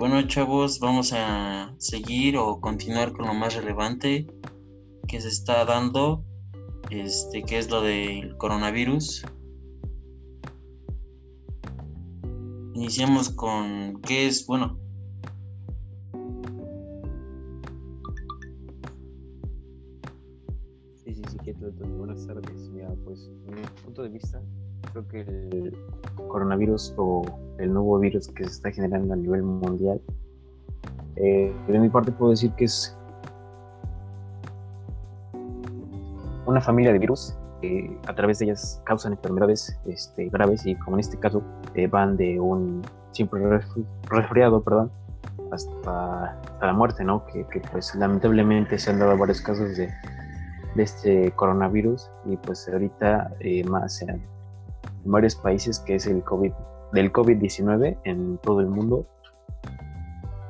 Bueno, chavos, vamos a seguir o continuar con lo más relevante que se está dando, este, que es lo del coronavirus. Iniciamos con qué es, bueno. Sí, sí, sí, que buenas tardes. Pues, mi punto de vista, creo que el coronavirus o el nuevo virus que se está generando a nivel mundial, eh, de mi parte puedo decir que es una familia de virus que a través de ellas causan enfermedades este, graves y como en este caso eh, van de un simple resfriado perdón, hasta, la muerte, ¿no? Que, pues lamentablemente se han dado varios casos de, de este coronavirus y pues ahorita eh, más en, varios países que es el COVID, del COVID-19 en todo el mundo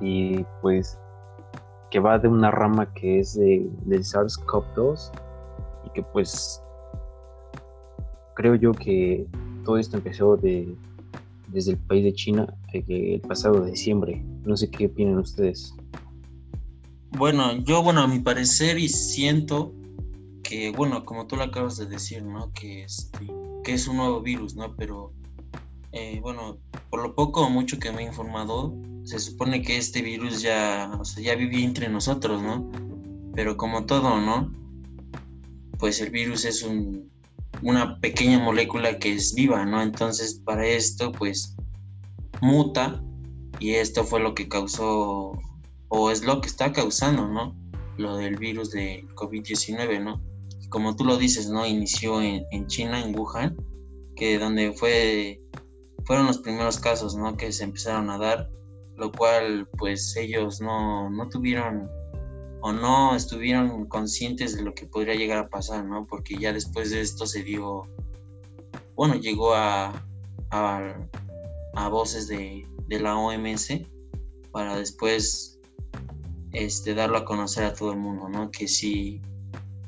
y pues que va de una rama que es de, del SARS-CoV-2 y que pues creo yo que todo esto empezó de, desde el país de China eh, el pasado diciembre. No sé qué opinan ustedes. Bueno, yo, bueno, a mi parecer y siento que, bueno, como tú lo acabas de decir, ¿no? Que, este, que es un nuevo virus, ¿no? Pero, eh, bueno, por lo poco o mucho que me he informado, se supone que este virus ya, o ya vivía entre nosotros, ¿no? Pero como todo, ¿no? Pues el virus es un, una pequeña molécula que es viva, ¿no? Entonces, para esto, pues, muta y esto fue lo que causó, o es lo que está causando, ¿no? Lo del virus de COVID-19, ¿no? Como tú lo dices, ¿no? Inició en, China, en Wuhan, que donde fue, fueron los primeros casos, ¿no? Que se empezaron a dar, lo cual, pues, ellos no, no tuvieron o no estuvieron conscientes de lo que podría llegar a pasar, ¿no? Porque ya después de esto se dio, bueno, llegó a, a, voces de, la OMS para después este, darlo a conocer a todo el mundo, ¿no? Que sí,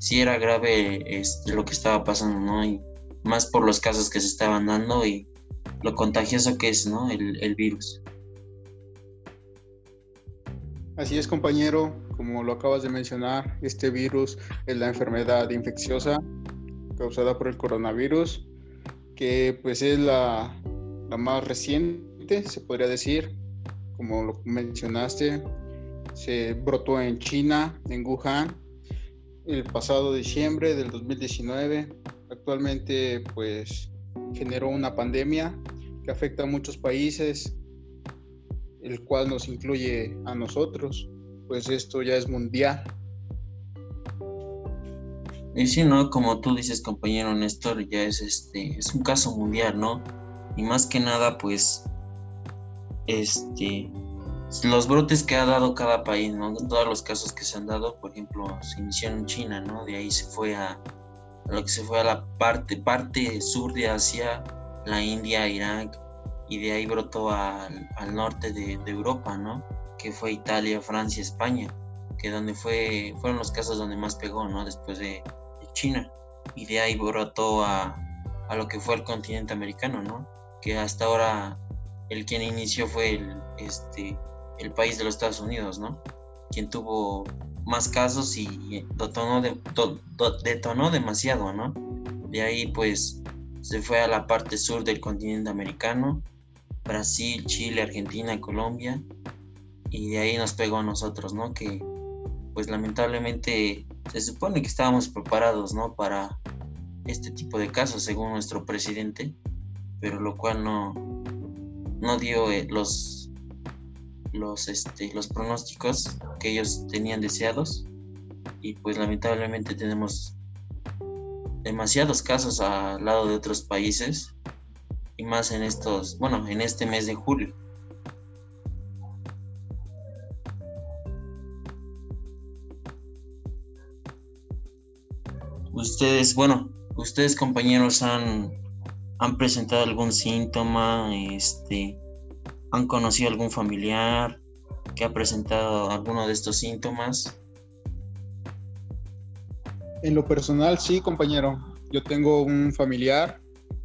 sí era grave este, lo que estaba pasando, ¿no? Y más por los casos que se estaban dando y lo contagioso que es, ¿no? El, el virus. Así es, compañero como lo acabas de mencionar, este virus es la enfermedad infecciosa causada por el coronavirus, que pues es la, la más reciente, se podría decir, como lo mencionaste, se brotó en China, en Wuhan, el pasado diciembre del 2019. Actualmente pues generó una pandemia que afecta a muchos países, el cual nos incluye a nosotros pues esto ya es mundial. Y sí, ¿no? Como tú dices, compañero Néstor, ya es este, es un caso mundial, ¿no? Y más que nada, pues, este, los brotes que ha dado cada país, ¿no? Todos los casos que se han dado, por ejemplo, se inició en China, ¿no? De ahí se fue a, lo que se fue a la parte, parte sur de Asia, la India, Irak, y de ahí brotó al, norte de, de Europa, ¿no? que fue Italia, Francia, España, que donde fue, fueron los casos donde más pegó, ¿no? Después de, China. Y de ahí brotó a, a, lo que fue el continente americano, ¿no? Que hasta ahora el quien inició fue el, este, el país de los Estados Unidos, ¿no? Quien tuvo más casos y detonó, de, detonó demasiado, ¿no? De ahí pues se fue a la parte sur del continente americano, Brasil, Chile, Argentina, Colombia, y de ahí nos pegó a nosotros, ¿no? Que pues lamentablemente se supone que estábamos preparados, ¿no? Para este tipo de casos, según nuestro presidente, pero lo cual no, no dio eh, los, los, este, los pronósticos que ellos tenían deseados y pues lamentablemente tenemos demasiados casos al lado de otros países y más en estos, bueno, en este mes de julio. Ustedes, bueno, ustedes compañeros han, han presentado algún síntoma, este, han conocido algún familiar que ha presentado alguno de estos síntomas. En lo personal, sí, compañero. Yo tengo un familiar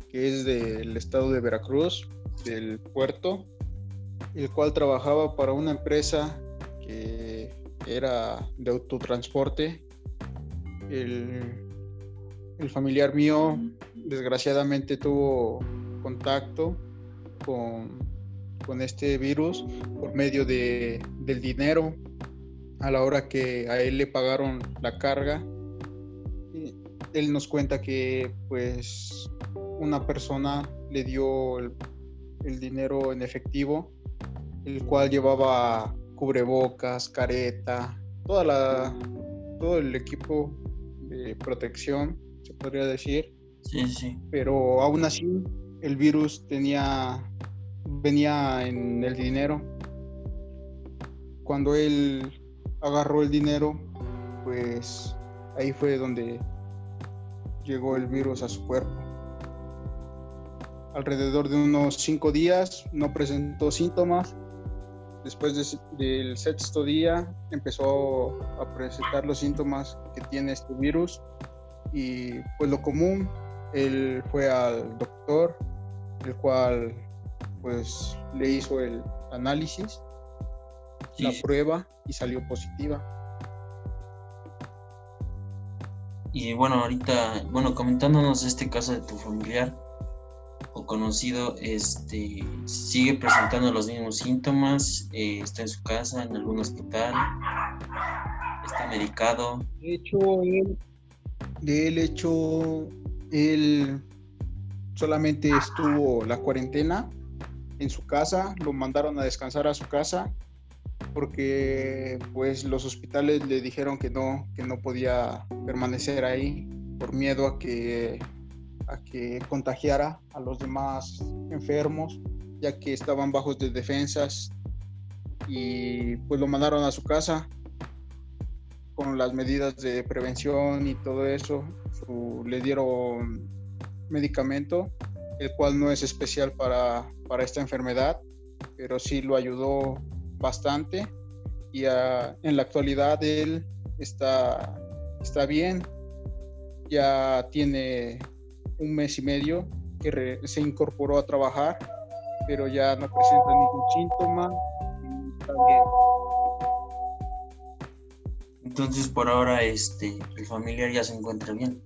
que es del estado de Veracruz, del puerto, el cual trabajaba para una empresa que era de autotransporte. El, el familiar mío desgraciadamente tuvo contacto con, con este virus por medio de, del dinero a la hora que a él le pagaron la carga. Él nos cuenta que pues una persona le dio el, el dinero en efectivo, el cual llevaba cubrebocas, careta, toda la, todo el equipo de protección, se podría decir. Sí, sí. Pero aún así, el virus tenía, venía en el dinero. Cuando él agarró el dinero, pues ahí fue donde llegó el virus a su cuerpo. Alrededor de unos cinco días no presentó síntomas. Después del sexto día empezó a presentar los síntomas que tiene este virus y pues lo común, él fue al doctor, el cual pues le hizo el análisis, la prueba y salió positiva. Y bueno, ahorita, bueno, comentándonos este caso de tu familiar o conocido, este, sigue presentando los mismos síntomas, eh, está en su casa, en algún hospital, está medicado. De hecho, él, de él hecho, él solamente estuvo la cuarentena en su casa, lo mandaron a descansar a su casa porque pues los hospitales le dijeron que no, que no podía permanecer ahí por miedo a que, a que contagiara a los demás enfermos, ya que estaban bajos de defensas y pues lo mandaron a su casa con las medidas de prevención y todo eso. le dieron medicamento, el cual no es especial para, para esta enfermedad, pero sí lo ayudó bastante. Y en la actualidad él está, está bien, ya tiene un mes y medio que se incorporó a trabajar, pero ya no presenta ningún síntoma Entonces por ahora este el familiar ya se encuentra bien.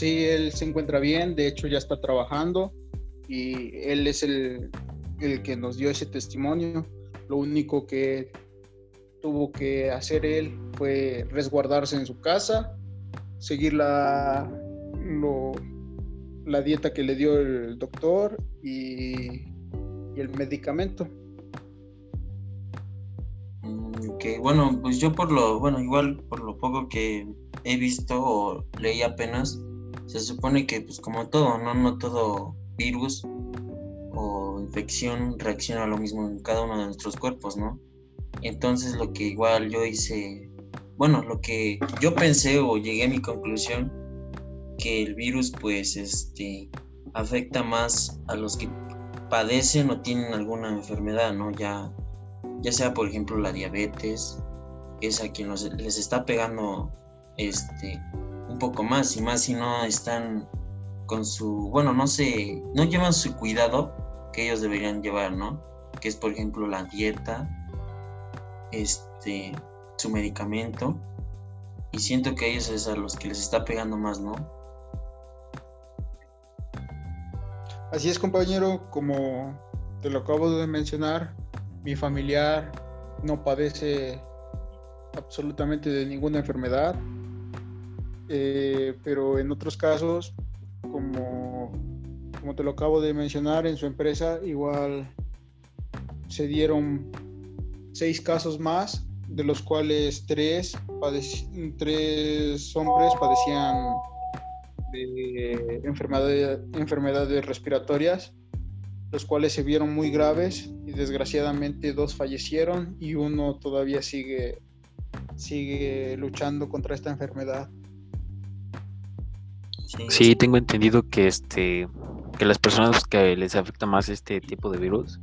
Sí, él se encuentra bien, de hecho ya está trabajando y él es el, el que nos dio ese testimonio. Lo único que tuvo que hacer él fue resguardarse en su casa, seguir la, la dieta que le dio el doctor y, el medicamento. Bueno, pues yo por lo, bueno, igual por lo poco que he visto o leí apenas, se supone que pues como todo, no, no todo virus infección reacciona a lo mismo en cada uno de nuestros cuerpos, ¿no? Entonces lo que igual yo hice, bueno, lo que yo pensé o llegué a mi conclusión, que el virus pues este afecta más a los que padecen o tienen alguna enfermedad, ¿no? Ya, ya sea por ejemplo la diabetes, es a quien les está pegando este poco más y más si no están con su, bueno, no sé, no llevan su cuidado que ellos deberían llevar, ¿no? Que es, por ejemplo, la dieta, este, su medicamento. Y siento que ellos es a los que les está pegando más, ¿no? Así es, compañero, como te lo acabo de mencionar, mi familiar no padece absolutamente de ninguna enfermedad, eh, pero en otros casos, como como te lo acabo de mencionar, en su empresa igual se dieron seis casos más, de los cuales tres, tres hombres padecían de enfermedades respiratorias, los cuales se vieron muy graves y desgraciadamente dos fallecieron y uno todavía sigue, sigue luchando contra esta enfermedad. Sí, tengo entendido que este que las personas que les afecta más este tipo de virus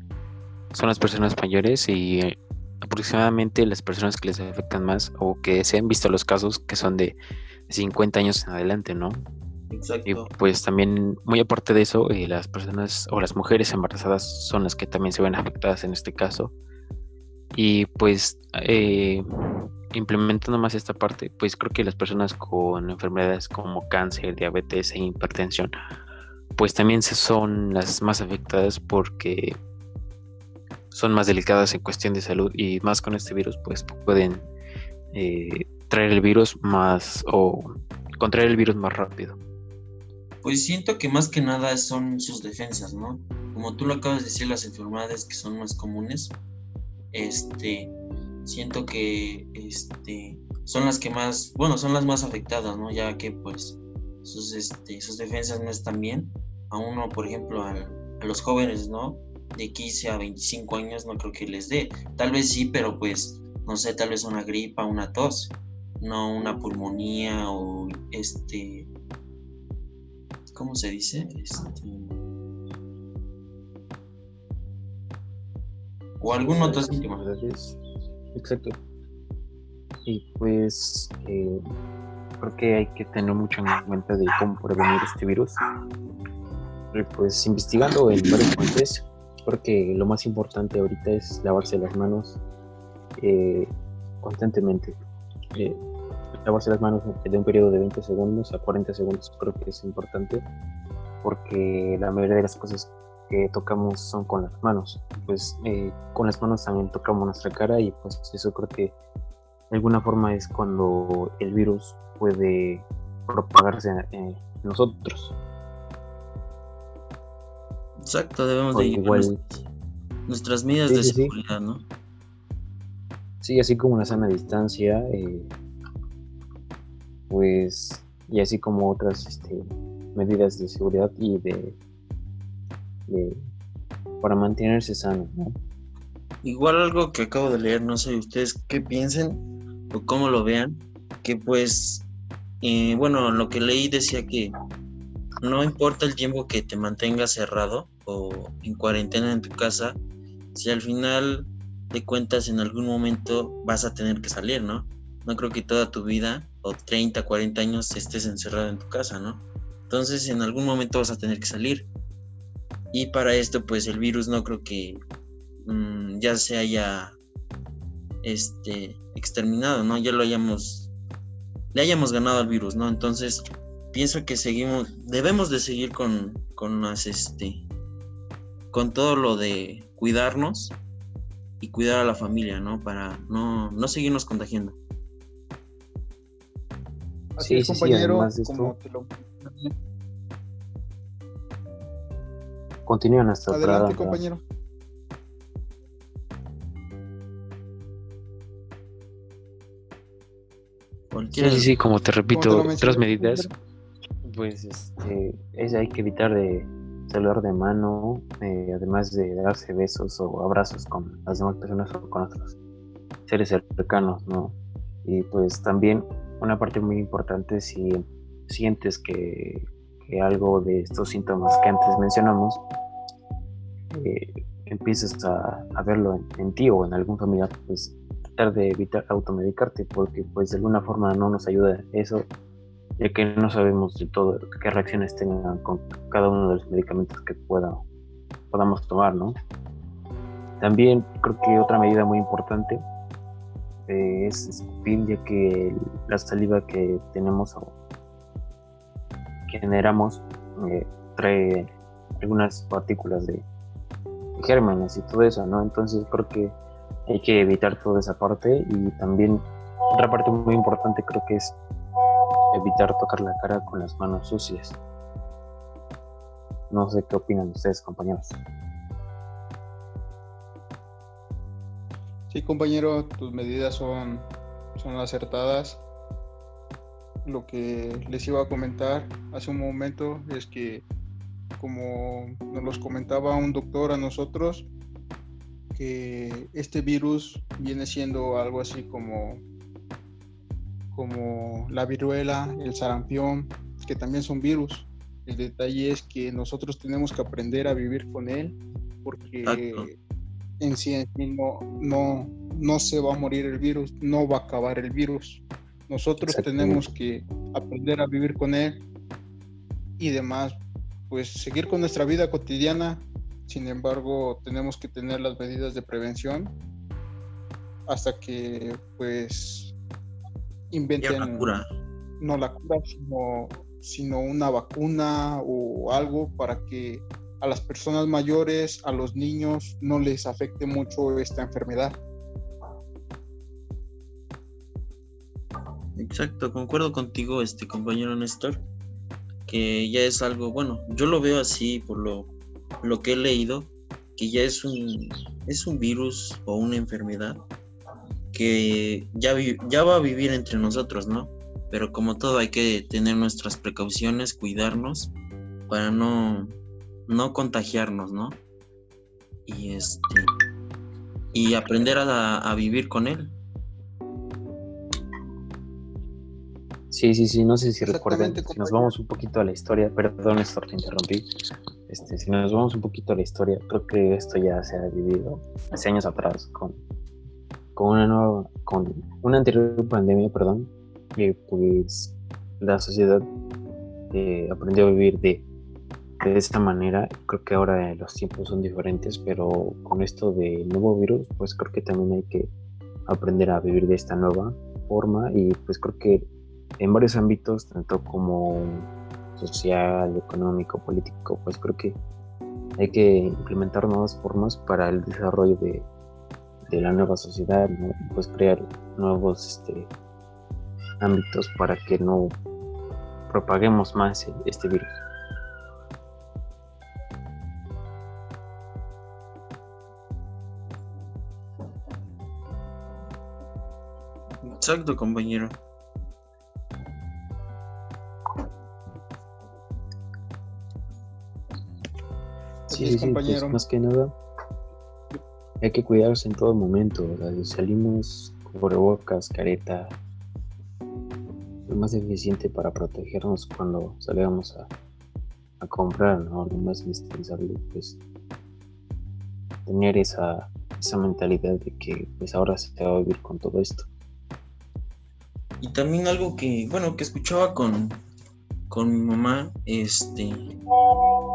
son las personas mayores y eh, aproximadamente las personas que les afectan más o que se han visto los casos que son de 50 años en adelante, ¿no? Y pues también, muy aparte de eso, eh, las personas o las mujeres embarazadas son las que también se ven afectadas en este caso. Y pues eh, implementando más esta parte, pues creo que las personas con enfermedades como cáncer, diabetes e hipertensión, pues también son las más afectadas porque son más delicadas en cuestión de salud y más con este virus, pues pueden eh, traer el virus más o contraer el virus más rápido. Pues siento que más que nada son sus defensas, ¿no? Como tú lo acabas de decir, las enfermedades que son más comunes, este, siento que, este, son las que más, bueno, son las más afectadas, ¿no? Ya que, pues, sus, este, sus defensas no están bien. A uno, por ejemplo, a, a los jóvenes, ¿no? De 15 a 25 años no creo que les dé. Tal vez sí, pero pues, no sé, tal vez una gripa, una tos, no una pulmonía o este ¿cómo se dice? Este, o algún otro síntoma. Exacto. Y pues eh, creo que hay que tener mucho en cuenta de cómo prevenir este virus. Pues investigando en varios fuentes, creo que lo más importante ahorita es lavarse las manos eh, constantemente. Eh, lavarse las manos de un periodo de 20 segundos a 40 segundos creo que es importante porque la mayoría de las cosas que tocamos son con las manos. Pues eh, con las manos también tocamos nuestra cara y pues eso creo que de alguna forma es cuando el virus puede propagarse en nosotros. Exacto, debemos de igual... nuestras medidas de seguridad, ¿no? Sí, así como una sana distancia, eh, pues, y así como otras este, medidas de seguridad y de, para mantenerse sano. Igual algo que acabo de leer, no sé ustedes qué piensen o cómo lo vean, que pues, eh, bueno, lo que leí decía que no importa el tiempo que te mantengas cerrado o en cuarentena en tu casa, si al final de cuentas en algún momento vas a tener que salir, ¿no? No creo que toda tu vida 30, 40 años estés encerrado en tu casa, ¿no? Entonces en algún momento vas a tener que salir. Y para esto pues el virus no creo que mm, ya se haya este, exterminado, ¿no? Ya lo hayamos, le hayamos ganado al virus, ¿no? Entonces pienso que seguimos, debemos de seguir con, con las, este, con todo lo de cuidarnos y cuidar a la familia, ¿no? Para no, no seguirnos contagiando. Así sí, compañero, Continúa hasta Adelante, compañero. Sí, sí, sí, como te repito, otras medidas, pues este, es, hay que evitar de saludar de mano, eh, además de darse besos o abrazos con las demás personas o con otros seres cercanos, ¿no? Y pues también una parte muy importante si sientes que, algo de estos síntomas que antes mencionamos eh, empiezas a, verlo en, ti o en algún familiar, pues tratar de evitar automedicarte porque pues de alguna forma no nos ayuda eso, ya que no sabemos de todo qué reacciones tengan con cada uno de los medicamentos que pueda, podamos tomar, ¿no? También creo que otra medida muy importante es escupir, ya que la saliva que tenemos o generamos eh, trae algunas partículas de, gérmenes y todo eso, ¿no? Entonces creo que hay que evitar toda esa parte y también otra parte muy importante creo que es evitar tocar la cara con las manos sucias. No sé qué opinan ustedes, compañeros. Sí, compañero, tus medidas son, son acertadas. Lo que les iba a comentar hace un momento es que, como nos los comentaba un doctor a nosotros, que este virus viene siendo algo así como, como la viruela, el sarampión, que también son virus. El detalle es que nosotros tenemos que aprender a vivir con él porque en sí, no, no, no se va a morir el virus, no va a acabar el virus. Nosotros tenemos que aprender a vivir con él y demás, pues seguir con nuestra vida cotidiana. Sin embargo, tenemos que tener las medidas de prevención hasta que pues inventen la cura. no la cura, sino, sino una vacuna o algo para que a las personas mayores, a los niños, no les afecte mucho esta enfermedad. Exacto, concuerdo contigo, este compañero Néstor, que ya es algo, bueno, yo lo veo así por lo, lo que he leído, que ya es un, es un virus o una enfermedad que ya, ya va a vivir entre nosotros, ¿no? Pero como todo hay que tener nuestras precauciones, cuidarnos para no, no contagiarnos, ¿no? Y este y aprender a, a vivir con él. Sí, sí, sí, no sé si recuerden, si nos vamos un poquito a la historia, perdón Néstor, te interrumpí, este, si nos vamos un poquito a la historia, creo que esto ya se ha vivido hace años atrás con, con una nueva, con una anterior pandemia, perdón, que pues la sociedad eh, aprendió a vivir de, de esta manera, creo que ahora los tiempos son diferentes, pero con esto del nuevo virus, pues creo que también hay que aprender a vivir de esta nueva forma y pues creo que en varios ámbitos, tanto como social, económico, político, pues creo que hay que implementar nuevas formas para el desarrollo de, la nueva sociedad, pues crear nuevos este, ámbitos para que no propaguemos más este virus. Exacto, compañero. Sí, pues, más que nada hay que cuidarse en todo momento. salimos con bocas, careta, lo más eficiente para protegernos cuando salgamos a, a comprar, ¿no? Lo más indispensable, pues tener esa, esa mentalidad de que pues ahora se va a vivir con todo esto. Y también algo que, bueno, que escuchaba con, con mi mamá, este,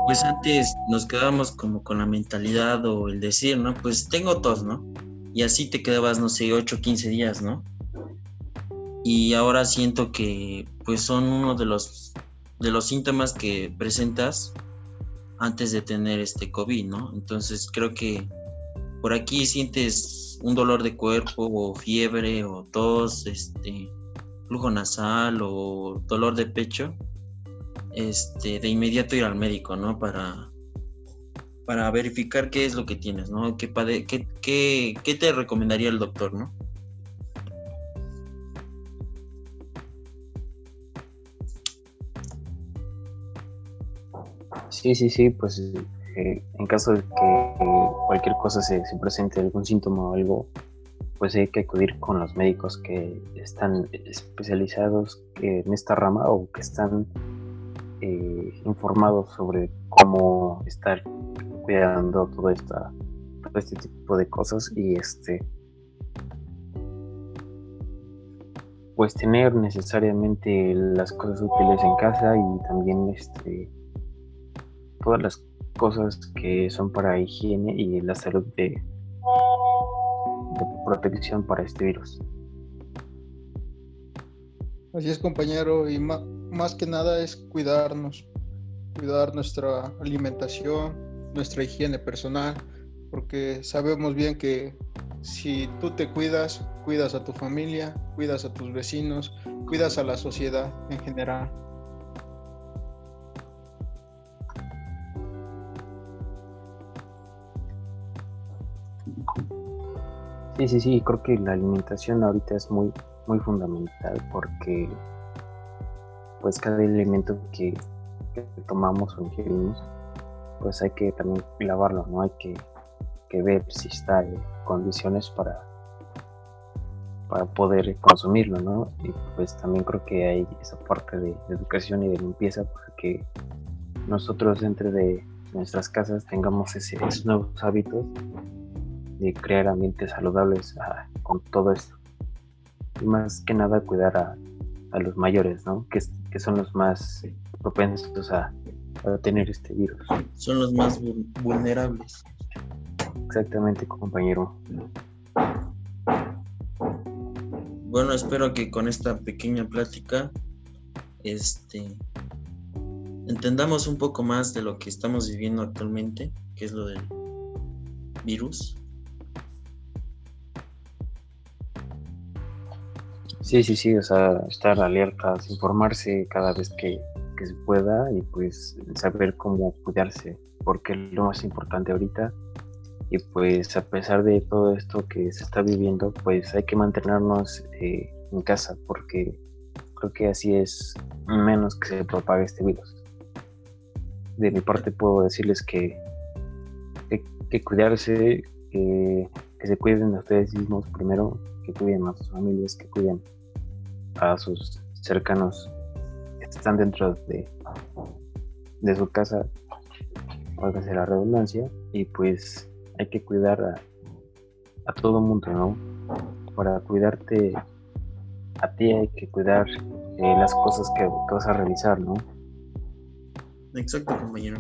pues antes nos quedábamos como con la mentalidad o el decir, ¿no? Pues tengo tos, ¿no? Y así te quedabas, no sé, 8 o 15 días, ¿no? Y ahora siento que pues son uno de los de los síntomas que presentas antes de tener este COVID, ¿no? Entonces creo que por aquí sientes un dolor de cuerpo o fiebre o tos, este flujo nasal o dolor de pecho, este, de inmediato ir al médico, ¿no? Para, para verificar qué es lo que tienes, ¿no? ¿Qué, qué, qué, te recomendaría el doctor, ¿no? Sí, sí, sí, pues eh, en caso de que cualquier cosa se, presente, algún síntoma o algo, pues hay que acudir con los médicos que están especializados en esta rama o que están eh, informados sobre cómo estar cuidando todo, esta, todo este tipo de cosas y este pues tener necesariamente las cosas útiles en casa y también este todas las cosas que son para higiene y la salud de, protección para este virus. Así es, compañero, y más, que nada es cuidarnos, cuidar nuestra alimentación, nuestra higiene personal, porque sabemos bien que si tú te cuidas, cuidas a tu familia, cuidas a tus vecinos, cuidas a la sociedad en general. Sí, sí, sí, creo que la alimentación ahorita es muy muy fundamental porque pues cada alimento que, tomamos o ingerimos pues hay que también lavarlo, ¿no? Hay que, ver si está en condiciones para, para poder consumirlo, ¿no? Y pues también creo que hay esa parte de, educación y de limpieza para que nosotros dentro de nuestras casas tengamos ese, esos nuevos hábitos de crear ambientes saludables ah, con todo esto más que nada cuidar a, los mayores, ¿no? Que, que, son los más propensos a, a tener este virus. Son los más vulnerables. Exactamente, compañero. Bueno, espero que con esta pequeña plática este entendamos un poco más de lo que estamos viviendo actualmente, que es lo del virus. Sí, sí, sí, o sea, estar alertas, informarse cada vez que, que se pueda y pues saber cómo cuidarse, porque es lo más importante ahorita. Y pues a pesar de todo esto que se está viviendo, pues hay que mantenernos eh, en casa, porque creo que así es menos que se propague este virus. De mi parte puedo decirles que hay que cuidarse, que, se cuiden a ustedes mismos primero, que cuiden a sus familias, que cuiden a sus cercanos que están dentro de, de su casa, ser la redundancia, y pues hay que cuidar a, a todo mundo, ¿no? Para cuidarte a ti hay que cuidar eh, las cosas que, vas a realizar, ¿no? Exacto, compañero.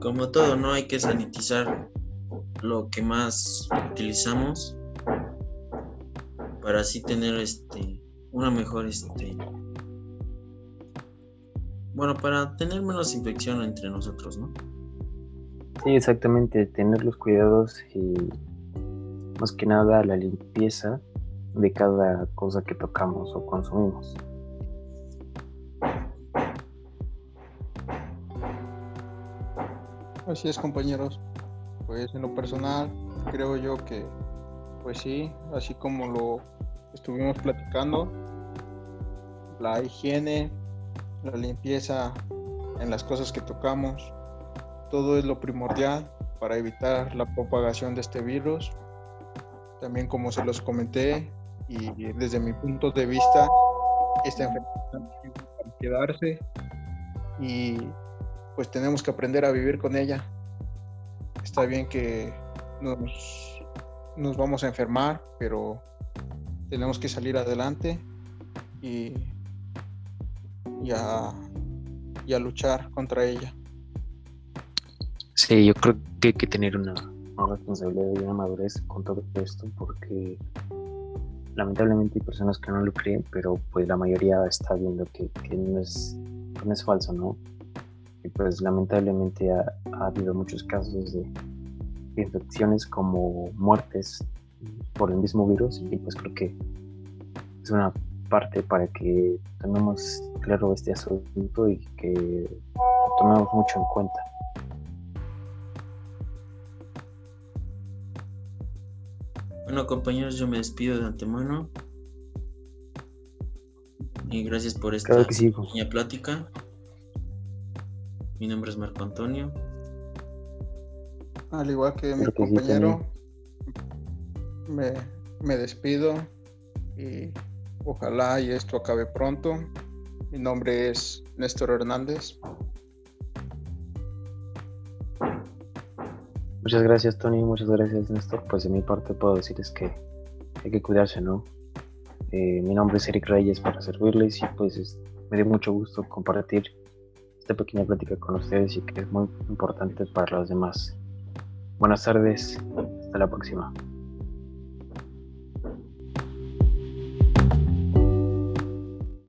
como todo, ¿no? Hay que sanitizar lo que más utilizamos para así tener este una mejor este bueno para tener menos infección entre nosotros no sí exactamente tener los cuidados y más que nada la limpieza de cada cosa que tocamos o consumimos. Así es, compañeros. Pues en lo personal, creo yo que, pues sí, así como lo estuvimos platicando, la higiene, la limpieza en las cosas que tocamos, todo es lo primordial para evitar la propagación de este virus. También como se los comenté, y desde mi punto de vista, esta enfermedad para quedarse y pues tenemos que aprender a vivir con ella. Está bien que nos, nos vamos a enfermar, pero tenemos que salir adelante y, y, a, luchar contra ella. Sí, yo creo que hay que tener una, una responsabilidad y una madurez con todo esto porque lamentablemente hay personas que no lo creen, pero pues la mayoría está viendo que, no, es, no es falso, ¿no? Y pues lamentablemente ha, habido muchos casos de, infecciones como muertes por el mismo virus y pues creo que es una parte para que tengamos claro este asunto y que lo tomemos mucho en cuenta. Bueno, compañeros, yo me despido de antemano. Y gracias por esta pequeña plática. Mi nombre es Marco Antonio. Al igual que mi compañero, me, me despido y ojalá y esto acabe pronto. Mi nombre es Néstor Hernández. Muchas gracias Tony, muchas gracias Néstor. Pues de mi parte puedo decirles que hay que cuidarse, ¿no? Eh, mi nombre es Eric Reyes para servirles y pues me dio mucho gusto compartir esta pequeña plática con ustedes y que es muy importante para los demás. Buenas tardes, hasta la próxima.